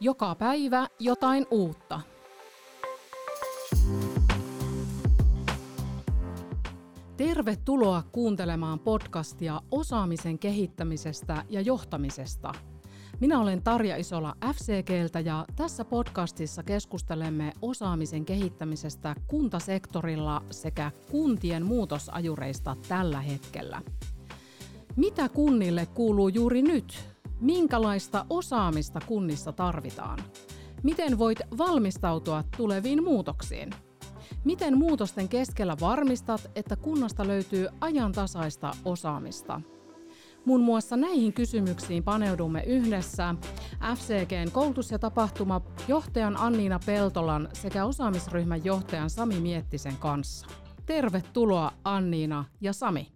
Joka päivä jotain uutta. Tervetuloa kuuntelemaan podcastia osaamisen kehittämisestä ja johtamisesta. Minä olen Tarja Isola FCGltä ja tässä podcastissa keskustelemme osaamisen kehittämisestä kuntasektorilla sekä kuntien muutosajureista tällä hetkellä. Mitä kunnille kuuluu juuri nyt? Minkälaista osaamista kunnissa tarvitaan? Miten voit valmistautua tuleviin muutoksiin? Miten muutosten keskellä varmistat, että kunnasta löytyy ajantasaista osaamista? Muun muassa näihin kysymyksiin paneudumme yhdessä FCGn koulutus- ja tapahtuma johtajan Anniina Peltolan sekä osaamisryhmän johtajan Sami Miettisen kanssa. Tervetuloa Anniina ja Sami.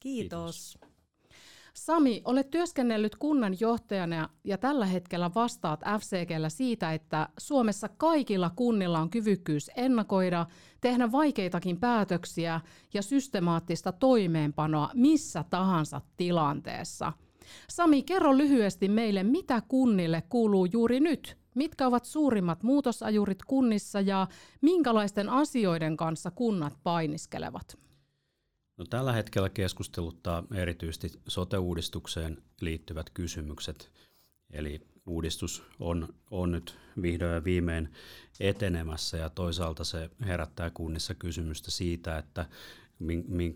Kiitos. Sami, olet työskennellyt kunnan johtajana ja tällä hetkellä vastaat FCGllä siitä, että Suomessa kaikilla kunnilla on kyvykkyys ennakoida, tehdä vaikeitakin päätöksiä ja systemaattista toimeenpanoa missä tahansa tilanteessa. Sami, kerro lyhyesti meille, mitä kunnille kuuluu juuri nyt? Mitkä ovat suurimmat muutosajurit kunnissa ja minkälaisten asioiden kanssa kunnat painiskelevat? No, tällä hetkellä keskusteluttaa erityisesti sote-uudistukseen liittyvät kysymykset. Eli uudistus on, on nyt vihdoin ja viimein etenemässä ja toisaalta se herättää kunnissa kysymystä siitä, että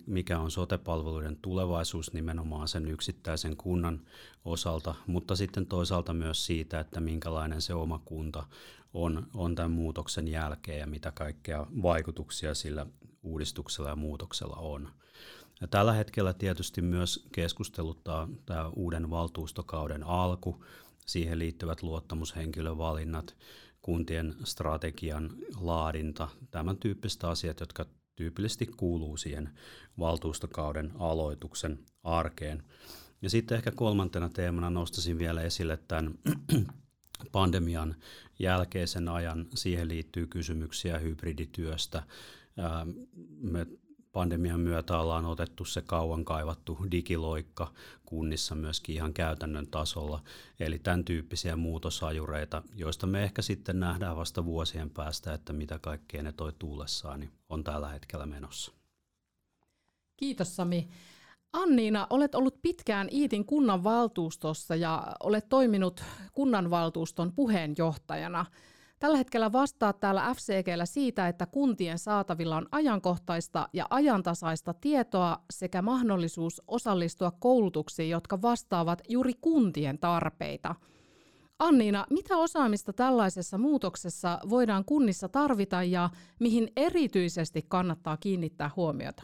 mikä on sotepalveluiden tulevaisuus nimenomaan sen yksittäisen kunnan osalta, mutta sitten toisaalta myös siitä, että minkälainen se oma kunta on, on tämän muutoksen jälkeen ja mitä kaikkea vaikutuksia sillä uudistuksella ja muutoksella on. Ja tällä hetkellä tietysti myös keskusteluttaa tämä uuden valtuustokauden alku, siihen liittyvät luottamushenkilövalinnat, kuntien strategian laadinta, tämän tyyppiset asiat, jotka tyypillisesti kuuluu siihen valtuustokauden aloituksen arkeen. Ja sitten ehkä kolmantena teemana nostaisin vielä esille tämän pandemian jälkeisen ajan. Siihen liittyy kysymyksiä hybridityöstä. Me pandemian myötä ollaan otettu se kauan kaivattu digiloikka kunnissa myöskin ihan käytännön tasolla. Eli tämän tyyppisiä muutosajureita, joista me ehkä sitten nähdään vasta vuosien päästä, että mitä kaikkea ne toi tuulessaan, niin on tällä hetkellä menossa. Kiitos Sami. Anniina, olet ollut pitkään Iitin kunnanvaltuustossa ja olet toiminut kunnanvaltuuston puheenjohtajana – Tällä hetkellä vastaat täällä FCGllä siitä, että kuntien saatavilla on ajankohtaista ja ajantasaista tietoa sekä mahdollisuus osallistua koulutuksiin, jotka vastaavat juuri kuntien tarpeita. Anniina, mitä osaamista tällaisessa muutoksessa voidaan kunnissa tarvita ja mihin erityisesti kannattaa kiinnittää huomiota?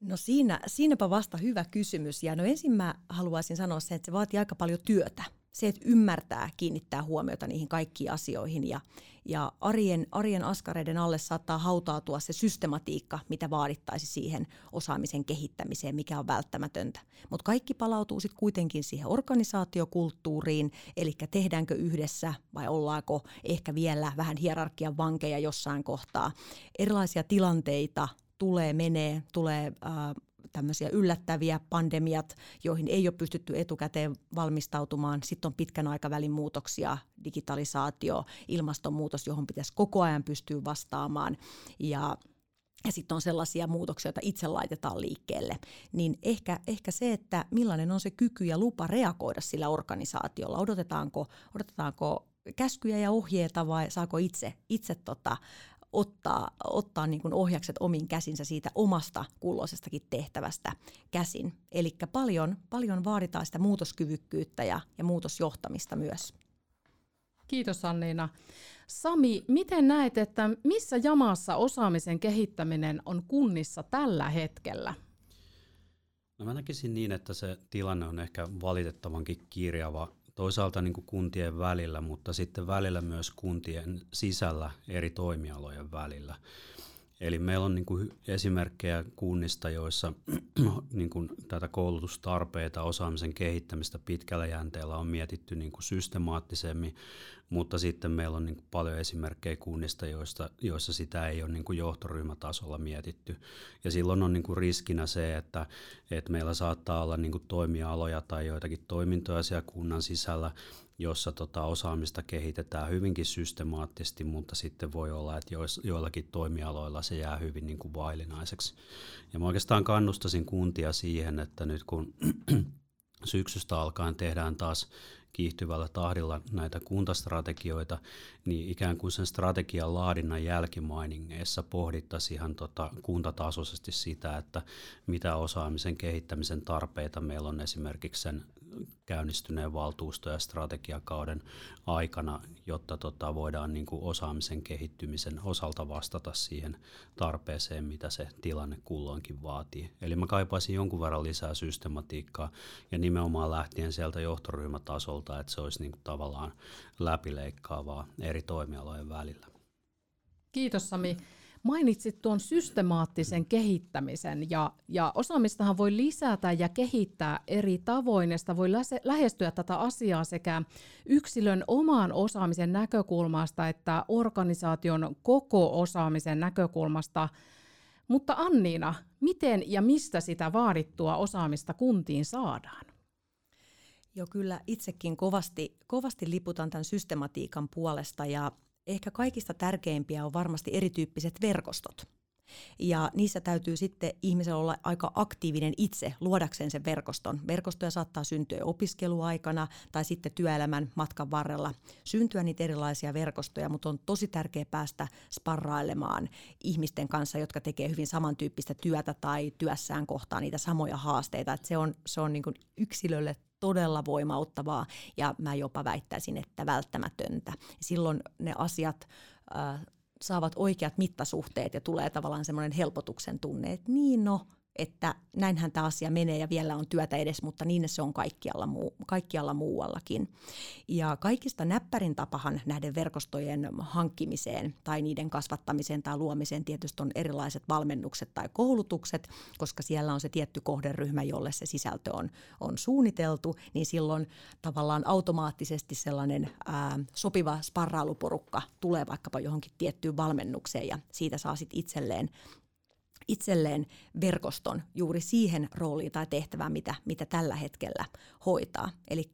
No siinä, siinäpä vasta hyvä kysymys. Ja no ensin mä haluaisin sanoa sen, että se vaatii aika paljon työtä se, että ymmärtää kiinnittää huomiota niihin kaikkiin asioihin ja, ja arjen, arjen askareiden alle saattaa hautautua se systematiikka, mitä vaadittaisi siihen osaamisen kehittämiseen, mikä on välttämätöntä. Mutta kaikki palautuu sitten kuitenkin siihen organisaatiokulttuuriin, eli tehdäänkö yhdessä vai ollaanko ehkä vielä vähän hierarkian vankeja jossain kohtaa. Erilaisia tilanteita tulee, menee, tulee äh, tämmöisiä yllättäviä pandemiat, joihin ei ole pystytty etukäteen valmistautumaan. Sitten on pitkän aikavälin muutoksia, digitalisaatio, ilmastonmuutos, johon pitäisi koko ajan pystyä vastaamaan. Ja ja sitten on sellaisia muutoksia, joita itse laitetaan liikkeelle. Niin ehkä, ehkä se, että millainen on se kyky ja lupa reagoida sillä organisaatiolla. Odotetaanko, odotetaanko käskyjä ja ohjeita vai saako itse, itse tota, ottaa, ottaa niin kuin ohjakset omiin käsinsä siitä omasta kulloisestakin tehtävästä käsin. Eli paljon, paljon vaaditaan sitä muutoskyvykkyyttä ja, ja muutosjohtamista myös. Kiitos Anniina. Sami, miten näet, että missä jamassa osaamisen kehittäminen on kunnissa tällä hetkellä? No mä näkisin niin, että se tilanne on ehkä valitettavankin kirjava toisaalta niin kuin kuntien välillä, mutta sitten välillä myös kuntien sisällä eri toimialojen välillä. Eli meillä on niin kuin esimerkkejä kunnista, joissa niin kuin tätä koulutustarpeita, osaamisen kehittämistä pitkällä jänteellä on mietitty niin kuin systemaattisemmin, mutta sitten meillä on niin kuin paljon esimerkkejä kunnista, joissa, joissa sitä ei ole niin kuin johtoryhmätasolla mietitty. Ja silloin on niin kuin riskinä se, että, että meillä saattaa olla niin kuin toimialoja tai joitakin toimintoja siellä kunnan sisällä, jossa tota osaamista kehitetään hyvinkin systemaattisesti, mutta sitten voi olla, että joillakin toimialoilla se jää hyvin niin kuin vaillinaiseksi. Ja mä oikeastaan kannustasin kuntia siihen, että nyt kun syksystä alkaen tehdään taas kiihtyvällä tahdilla näitä kuntastrategioita, niin ikään kuin sen strategian laadinnan jälkimainingeissa pohdittaisiin ihan tota kuntatasoisesti sitä, että mitä osaamisen kehittämisen tarpeita meillä on esimerkiksi sen käynnistyneen valtuusto- ja strategiakauden aikana, jotta tota voidaan niin kuin osaamisen kehittymisen osalta vastata siihen tarpeeseen, mitä se tilanne kulloinkin vaatii. Eli mä kaipaisin jonkun verran lisää systematiikkaa ja nimenomaan lähtien sieltä johtoryhmätasolta, että se olisi niin kuin tavallaan läpileikkaavaa eri toimialojen välillä. Kiitos Sami. Mainitsit tuon systemaattisen kehittämisen ja, ja osaamistahan voi lisätä ja kehittää eri tavoin ja sitä voi lähestyä tätä asiaa sekä yksilön oman osaamisen näkökulmasta että organisaation koko osaamisen näkökulmasta. Mutta Anniina, miten ja mistä sitä vaadittua osaamista kuntiin saadaan? Joo, kyllä itsekin kovasti, kovasti liputan tämän systematiikan puolesta ja ehkä kaikista tärkeimpiä on varmasti erityyppiset verkostot. Ja niissä täytyy sitten ihmisellä olla aika aktiivinen itse luodakseen sen verkoston. Verkostoja saattaa syntyä opiskeluaikana tai sitten työelämän matkan varrella syntyä niitä erilaisia verkostoja, mutta on tosi tärkeää päästä sparrailemaan ihmisten kanssa, jotka tekee hyvin samantyyppistä työtä tai työssään kohtaa niitä samoja haasteita. Et se on, se on niin yksilölle todella voimauttavaa ja mä jopa väittäisin, että välttämätöntä. Silloin ne asiat äh, saavat oikeat mittasuhteet ja tulee tavallaan semmoinen helpotuksen tunne, että niin no, että näinhän tämä asia menee ja vielä on työtä edes, mutta niin se on kaikkialla, muu, kaikkialla muuallakin. Ja kaikista näppärin tapahan näiden verkostojen hankkimiseen tai niiden kasvattamiseen tai luomiseen tietysti on erilaiset valmennukset tai koulutukset, koska siellä on se tietty kohderyhmä, jolle se sisältö on, on suunniteltu, niin silloin tavallaan automaattisesti sellainen ää, sopiva sparrailuporukka tulee vaikkapa johonkin tiettyyn valmennukseen ja siitä saa sitten itselleen itselleen verkoston juuri siihen rooliin tai tehtävään, mitä, mitä tällä hetkellä hoitaa. Eli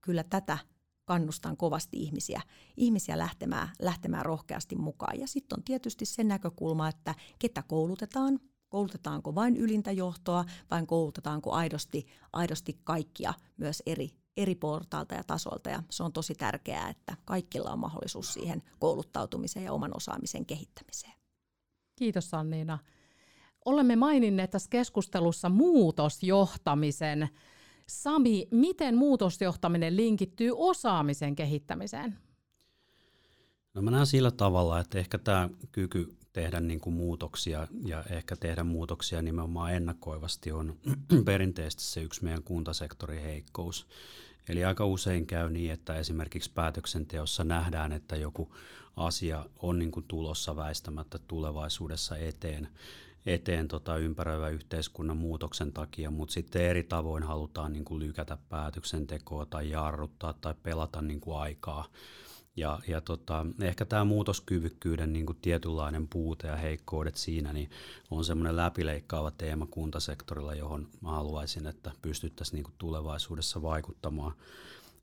kyllä tätä kannustan kovasti ihmisiä, ihmisiä lähtemään, lähtemään rohkeasti mukaan. Ja sitten on tietysti se näkökulma, että ketä koulutetaan, koulutetaanko vain ylintä johtoa vai koulutetaanko aidosti, aidosti kaikkia myös eri, eri portaalta ja tasolta. Ja se on tosi tärkeää, että kaikilla on mahdollisuus siihen kouluttautumiseen ja oman osaamisen kehittämiseen. Kiitos Anniina olemme maininneet tässä keskustelussa muutosjohtamisen. Sami, miten muutosjohtaminen linkittyy osaamisen kehittämiseen? No mä näen sillä tavalla, että ehkä tämä kyky tehdä niin kuin muutoksia ja ehkä tehdä muutoksia nimenomaan ennakoivasti on perinteisesti se yksi meidän kuntasektorin heikkous. Eli aika usein käy niin, että esimerkiksi päätöksenteossa nähdään, että joku asia on niin kuin tulossa väistämättä tulevaisuudessa eteen eteen tota ympäröivän yhteiskunnan muutoksen takia, mutta sitten eri tavoin halutaan niin kuin lykätä päätöksentekoa tai jarruttaa tai pelata niin kuin aikaa. Ja, ja tota, ehkä tämä muutoskyvykkyyden niin kuin tietynlainen puute ja heikkoudet siinä niin on semmoinen läpileikkaava teema kuntasektorilla, johon mä haluaisin, että pystyttäisiin niin kuin tulevaisuudessa vaikuttamaan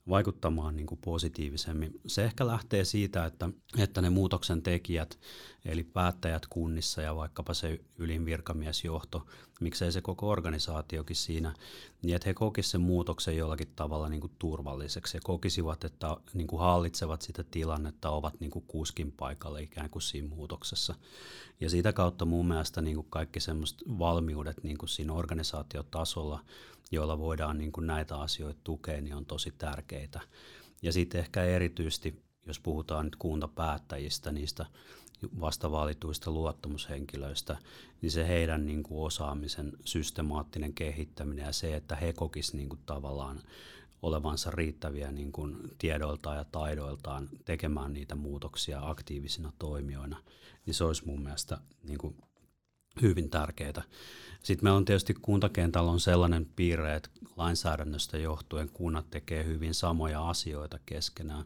vaikuttamaan niin kuin positiivisemmin. Se ehkä lähtee siitä, että, että ne muutoksen tekijät, eli päättäjät kunnissa ja vaikkapa se ylin virkamiesjohto, miksei se koko organisaatiokin siinä, niin että he kokisivat sen muutoksen jollakin tavalla niin kuin turvalliseksi ja kokisivat, että niin kuin hallitsevat sitä tilannetta, ovat niin kuin kuskin paikalla ikään kuin siinä muutoksessa. Ja sitä kautta mun mielestä niin kuin kaikki semmoiset valmiudet niin kuin siinä organisaatiotasolla, joilla voidaan niin kuin näitä asioita tukea, niin on tosi tärkeitä. Ja sitten ehkä erityisesti, jos puhutaan nyt kuntapäättäjistä, niistä vastavalituista luottamushenkilöistä, niin se heidän niin kuin osaamisen systemaattinen kehittäminen ja se, että he kokisivat niin kuin tavallaan olevansa riittäviä niin kuin tiedoiltaan ja taidoiltaan tekemään niitä muutoksia aktiivisina toimijoina, niin se olisi mun mielestä niin kuin hyvin tärkeää. Sitten meillä on tietysti kuntakentällä on sellainen piirre, että lainsäädännöstä johtuen kunnat tekee hyvin samoja asioita keskenään.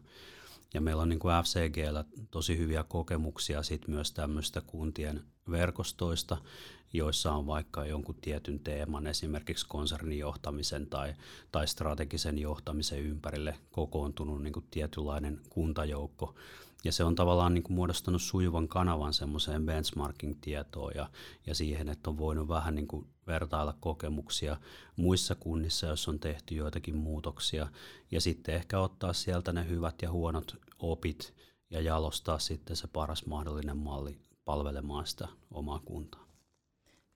Ja meillä on niin kuin FCGllä tosi hyviä kokemuksia sit myös tämmöistä kuntien verkostoista, joissa on vaikka jonkun tietyn teeman, esimerkiksi konsernin johtamisen tai, tai strategisen johtamisen ympärille kokoontunut niin kuin tietynlainen kuntajoukko. Ja se on tavallaan niin kuin muodostanut sujuvan kanavan semmoiseen benchmarking-tietoon ja, ja siihen, että on voinut vähän niin kuin vertailla kokemuksia muissa kunnissa, jos on tehty joitakin muutoksia, ja sitten ehkä ottaa sieltä ne hyvät ja huonot opit ja jalostaa sitten se paras mahdollinen malli palvelemaan sitä omaa kuntaa.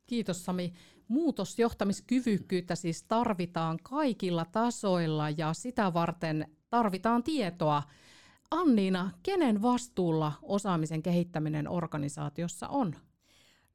Kiitos Sami. Muutosjohtamiskyvykkyyttä siis tarvitaan kaikilla tasoilla ja sitä varten tarvitaan tietoa. Anniina, kenen vastuulla osaamisen kehittäminen organisaatiossa on?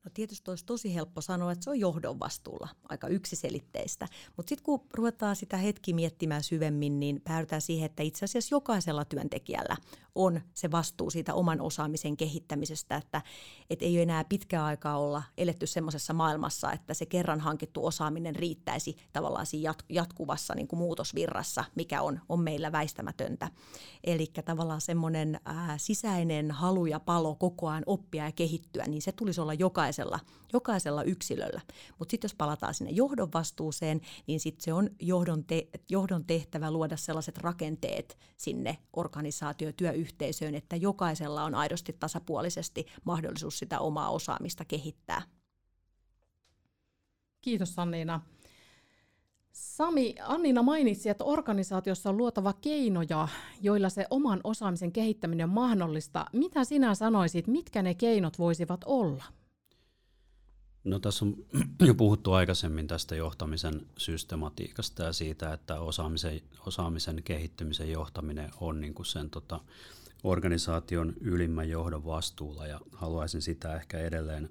No tietysti olisi tosi helppo sanoa, että se on johdon vastuulla, aika yksiselitteistä. Mutta sitten kun ruvetaan sitä hetki miettimään syvemmin, niin päädytään siihen, että itse asiassa jokaisella työntekijällä on se vastuu siitä oman osaamisen kehittämisestä, että et ei enää pitkää aikaa olla eletty semmoisessa maailmassa, että se kerran hankittu osaaminen riittäisi tavallaan siinä jatkuvassa niin kuin muutosvirrassa, mikä on, on meillä väistämätöntä. Eli tavallaan semmoinen sisäinen halu ja palo koko ajan oppia ja kehittyä, niin se tulisi olla jokaisella, jokaisella yksilöllä. Mutta sitten jos palataan sinne johdon vastuuseen, niin sitten se on johdon, te, johdon tehtävä luoda sellaiset rakenteet sinne organisaatio- työyhteisöön, että jokaisella on aidosti tasapuolisesti mahdollisuus sitä omaa osaamista kehittää. Kiitos Anniina. Sami, Annina mainitsi, että organisaatiossa on luotava keinoja, joilla se oman osaamisen kehittäminen on mahdollista. Mitä sinä sanoisit, mitkä ne keinot voisivat olla? No tässä on jo puhuttu aikaisemmin tästä johtamisen systematiikasta ja siitä, että osaamisen, osaamisen kehittymisen johtaminen on niin kuin sen tota, organisaation ylimmän johdon vastuulla. Ja haluaisin sitä ehkä edelleen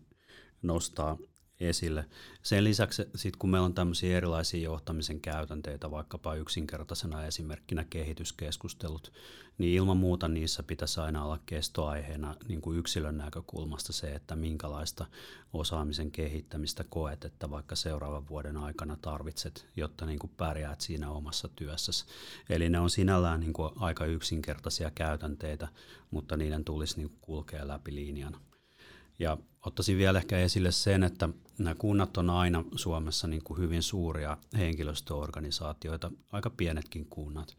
nostaa esille. Sen lisäksi sit kun meillä on tämmöisiä erilaisia johtamisen käytänteitä, vaikkapa yksinkertaisena esimerkkinä kehityskeskustelut, niin ilman muuta niissä pitäisi aina olla kestoaiheena niin kuin yksilön näkökulmasta se, että minkälaista osaamisen kehittämistä koet, että vaikka seuraavan vuoden aikana tarvitset, jotta niin kuin pärjäät siinä omassa työssäsi. Eli ne on sinällään niin kuin aika yksinkertaisia käytänteitä, mutta niiden tulisi niin kuin kulkea läpi linjan. Ja ottaisin vielä ehkä esille sen, että nämä kunnat on aina Suomessa niin kuin hyvin suuria henkilöstöorganisaatioita, aika pienetkin kunnat.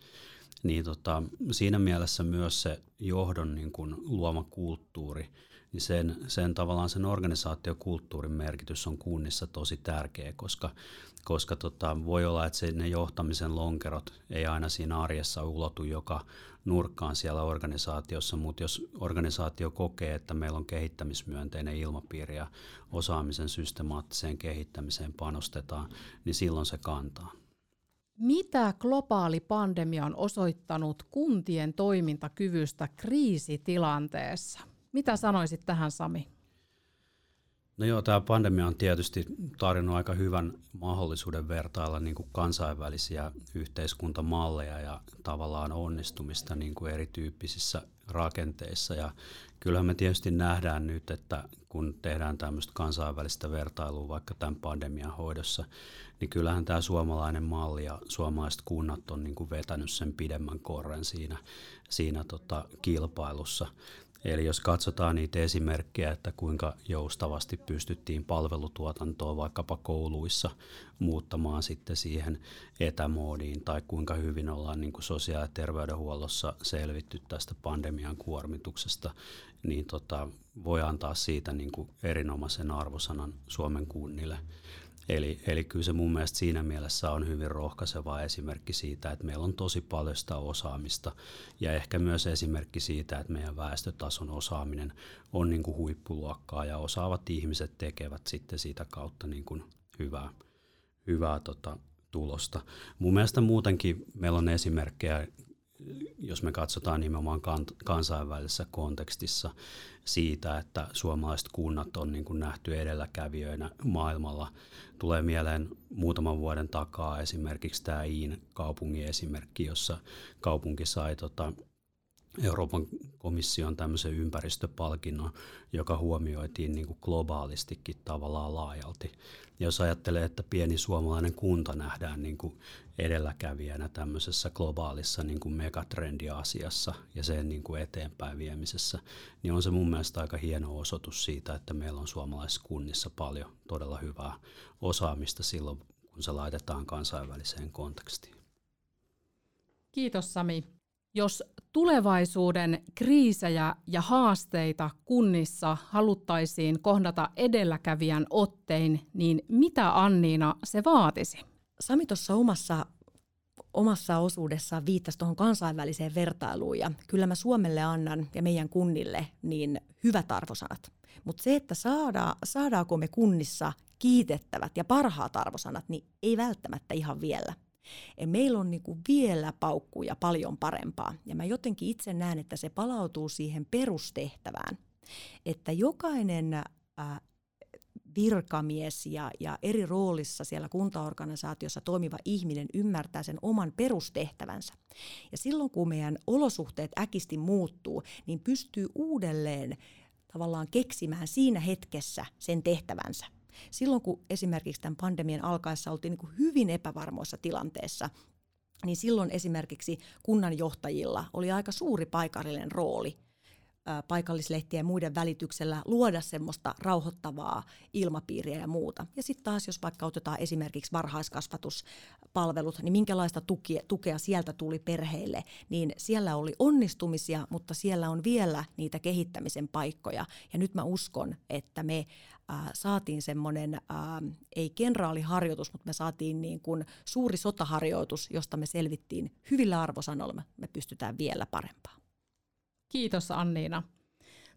Niin tota, siinä mielessä myös se johdon niin kuin luoma kulttuuri, niin sen, sen tavallaan sen organisaatiokulttuurin merkitys on kunnissa tosi tärkeä, koska koska tota, voi olla, että se, ne johtamisen lonkerot ei aina siinä arjessa ulotu joka nurkkaan siellä organisaatiossa, mutta jos organisaatio kokee, että meillä on kehittämismyönteinen ilmapiiri ja osaamisen systemaattiseen kehittämiseen panostetaan, niin silloin se kantaa. Mitä globaali pandemia on osoittanut kuntien toimintakyvystä kriisitilanteessa? Mitä sanoisit tähän Sami? No joo, tämä pandemia on tietysti tarjonnut aika hyvän mahdollisuuden vertailla niin kuin kansainvälisiä yhteiskuntamalleja ja tavallaan onnistumista niin kuin erityyppisissä rakenteissa. Ja kyllähän me tietysti nähdään nyt, että kun tehdään tämmöistä kansainvälistä vertailua vaikka tämän pandemian hoidossa, niin kyllähän tämä suomalainen malli ja suomalaiset kunnat on niin kuin vetänyt sen pidemmän korren siinä, siinä tota kilpailussa. Eli jos katsotaan niitä esimerkkejä, että kuinka joustavasti pystyttiin palvelutuotantoa vaikkapa kouluissa muuttamaan sitten siihen etämoodiin, tai kuinka hyvin ollaan niin kuin sosiaali- ja terveydenhuollossa selvitty tästä pandemian kuormituksesta, niin tota, voi antaa siitä niin kuin erinomaisen arvosanan Suomen kunnille. Eli, eli kyllä se mun mielestä siinä mielessä on hyvin rohkaiseva esimerkki siitä, että meillä on tosi paljon sitä osaamista ja ehkä myös esimerkki siitä, että meidän väestötason osaaminen on niin kuin huippuluokkaa ja osaavat ihmiset tekevät sitten siitä kautta niin kuin hyvää, hyvää tota, tulosta. Mun mielestä muutenkin meillä on esimerkkejä jos me katsotaan nimenomaan kansainvälisessä kontekstissa siitä, että suomalaiset kunnat on niin kuin nähty edelläkävijöinä maailmalla. Tulee mieleen muutaman vuoden takaa esimerkiksi tämä Iin kaupungin esimerkki, jossa kaupunki sai tota Euroopan komission tämmöisen ympäristöpalkinnon, joka huomioitiin niin kuin globaalistikin tavallaan laajalti. Jos ajattelee, että pieni suomalainen kunta nähdään niin kuin edelläkävijänä tämmöisessä globaalissa niin kuin megatrendiasiassa ja sen niin kuin eteenpäin viemisessä, niin on se mun mielestä aika hieno osoitus siitä, että meillä on suomalaisissa kunnissa paljon todella hyvää osaamista silloin, kun se laitetaan kansainväliseen kontekstiin. Kiitos Sami. Jos tulevaisuuden kriisejä ja haasteita kunnissa haluttaisiin kohdata edelläkävijän ottein, niin mitä Anniina se vaatisi? Sami tuossa omassa, omassa osuudessaan viittasi tuohon kansainväliseen vertailuun ja kyllä mä Suomelle annan ja meidän kunnille niin hyvät arvosanat. Mutta se, että saada, saadaanko me kunnissa kiitettävät ja parhaat arvosanat, niin ei välttämättä ihan vielä. Ja meillä on niinku vielä paukkuja paljon parempaa. Ja mä jotenkin itse näen, että se palautuu siihen perustehtävään, että jokainen äh, virkamies ja, ja eri roolissa siellä kuntaorganisaatiossa toimiva ihminen ymmärtää sen oman perustehtävänsä. Ja silloin kun meidän olosuhteet äkisti muuttuu, niin pystyy uudelleen tavallaan keksimään siinä hetkessä sen tehtävänsä. Silloin kun esimerkiksi tämän pandemian alkaessa oltiin niin kuin hyvin epävarmoissa tilanteessa, niin silloin esimerkiksi kunnanjohtajilla oli aika suuri paikallinen rooli paikallislehtien ja muiden välityksellä luoda semmoista rauhoittavaa ilmapiiriä ja muuta. Ja sitten taas, jos vaikka otetaan esimerkiksi varhaiskasvatuspalvelut, niin minkälaista tukea sieltä tuli perheille, niin siellä oli onnistumisia, mutta siellä on vielä niitä kehittämisen paikkoja. Ja nyt mä uskon, että me äh, saatiin semmoinen, äh, ei kenraaliharjoitus, mutta me saatiin niin kuin suuri sotaharjoitus, josta me selvittiin hyvillä arvosanoilla. Me pystytään vielä parempaan. Kiitos Anniina.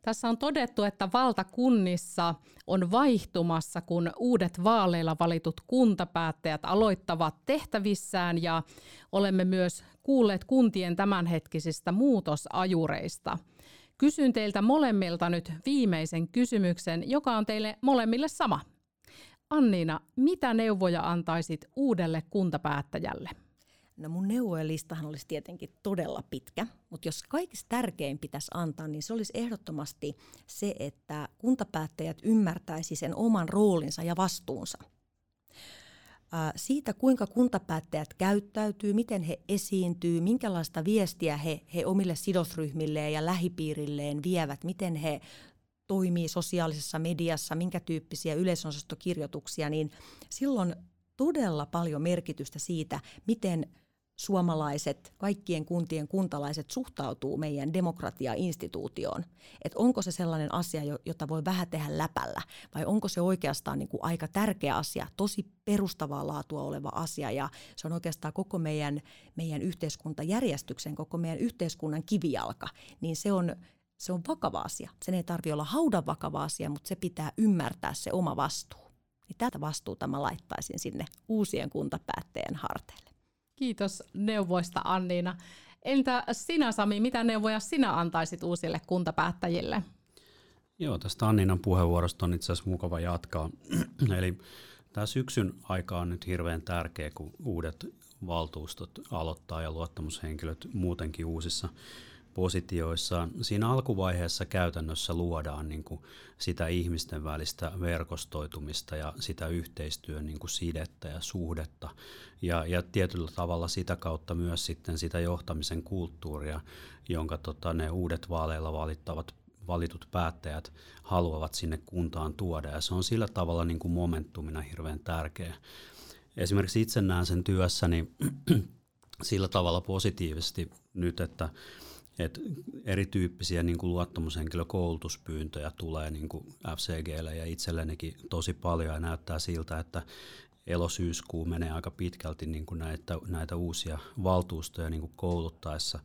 Tässä on todettu, että valtakunnissa on vaihtumassa, kun uudet vaaleilla valitut kuntapäättäjät aloittavat tehtävissään ja olemme myös kuulleet kuntien tämänhetkisistä muutosajureista. Kysyn teiltä molemmilta nyt viimeisen kysymyksen, joka on teille molemmille sama. Anniina, mitä neuvoja antaisit uudelle kuntapäättäjälle? No mun neuvojen listahan olisi tietenkin todella pitkä, mutta jos kaikista tärkein pitäisi antaa, niin se olisi ehdottomasti se, että kuntapäättäjät ymmärtäisi sen oman roolinsa ja vastuunsa. Siitä, kuinka kuntapäättäjät käyttäytyy, miten he esiintyy, minkälaista viestiä he, he omille sidosryhmilleen ja lähipiirilleen vievät, miten he toimii sosiaalisessa mediassa, minkä tyyppisiä yleisönosastokirjoituksia, niin silloin todella paljon merkitystä siitä, miten suomalaiset, kaikkien kuntien kuntalaiset suhtautuu meidän demokratiainstituutioon. Että onko se sellainen asia, jota voi vähän tehdä läpällä, vai onko se oikeastaan niin kuin aika tärkeä asia, tosi perustavaa laatua oleva asia, ja se on oikeastaan koko meidän, meidän yhteiskuntajärjestyksen, koko meidän yhteiskunnan kivijalka, niin se on, se on vakava asia. Sen ei tarvitse olla haudan vakava asia, mutta se pitää ymmärtää se oma vastuu. Niin tätä vastuuta mä laittaisin sinne uusien kuntapäättäjien harteille. Kiitos neuvoista Anniina. Entä sinä Sami, mitä neuvoja sinä antaisit uusille kuntapäättäjille? Joo, tästä Anniinan puheenvuorosta on itse asiassa mukava jatkaa. Eli tämä syksyn aika on nyt hirveän tärkeä, kun uudet valtuustot aloittaa ja luottamushenkilöt muutenkin uusissa positioissa. Siinä alkuvaiheessa käytännössä luodaan niin kuin sitä ihmisten välistä verkostoitumista ja sitä yhteistyön niin kuin sidettä ja suhdetta. Ja, ja tietyllä tavalla sitä kautta myös sitten sitä johtamisen kulttuuria, jonka tota, ne uudet vaaleilla valittavat valitut päättäjät haluavat sinne kuntaan tuoda. Ja se on sillä tavalla niin kuin momentumina hirveän tärkeä. Esimerkiksi itse näen sen työssäni sillä tavalla positiivisesti nyt, että että erityyppisiä niin kuin luottamushenkilökoulutuspyyntöjä tulee niin kuin FCGlle ja itsellenikin tosi paljon ja näyttää siltä, että elosyyskuu menee aika pitkälti niin kuin näitä, näitä uusia valtuustoja niin kuin kouluttaessa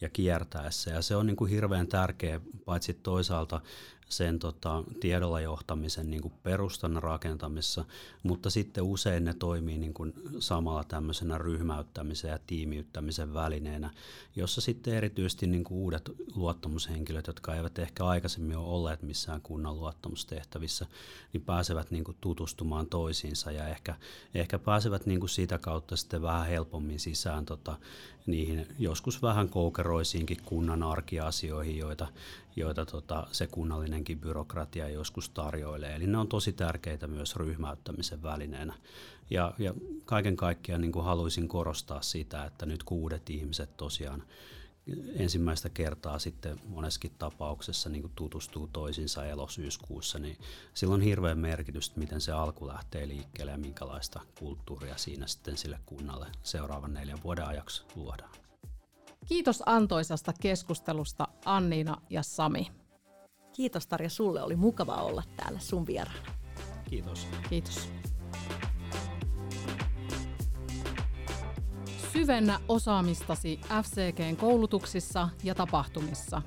ja kiertäessä. Ja se on niin kuin hirveän tärkeä paitsi toisaalta sen tota, tiedolla johtamisen niin perustan rakentamisessa, mutta sitten usein ne toimii niin kuin samalla tämmöisenä ryhmäyttämisen ja tiimiyttämisen välineenä, jossa sitten erityisesti niin kuin uudet luottamushenkilöt, jotka eivät ehkä aikaisemmin ole olleet missään kunnan luottamustehtävissä, niin pääsevät niin kuin tutustumaan toisiinsa ja ehkä, ehkä pääsevät niin kuin siitä kautta sitten vähän helpommin sisään tota, niihin joskus vähän koukeroisiinkin kunnan arkiasioihin, joita, joita tota, se kunnallinenkin byrokratia joskus tarjoilee. Eli ne on tosi tärkeitä myös ryhmäyttämisen välineenä. Ja, ja kaiken kaikkiaan niin kuin haluaisin korostaa sitä, että nyt kuudet ihmiset tosiaan ensimmäistä kertaa sitten moneskin tapauksessa niin tutustuu toisinsa elosyyskuussa, niin sillä on hirveän merkitystä, miten se alku lähtee liikkeelle ja minkälaista kulttuuria siinä sitten sille kunnalle seuraavan neljän vuoden ajaksi luodaan. Kiitos antoisasta keskustelusta Anniina ja Sami. Kiitos Tarja, sulle oli mukava olla täällä sun vieraana. Kiitos. Kiitos. Syvennä osaamistasi FCGn koulutuksissa ja tapahtumissa.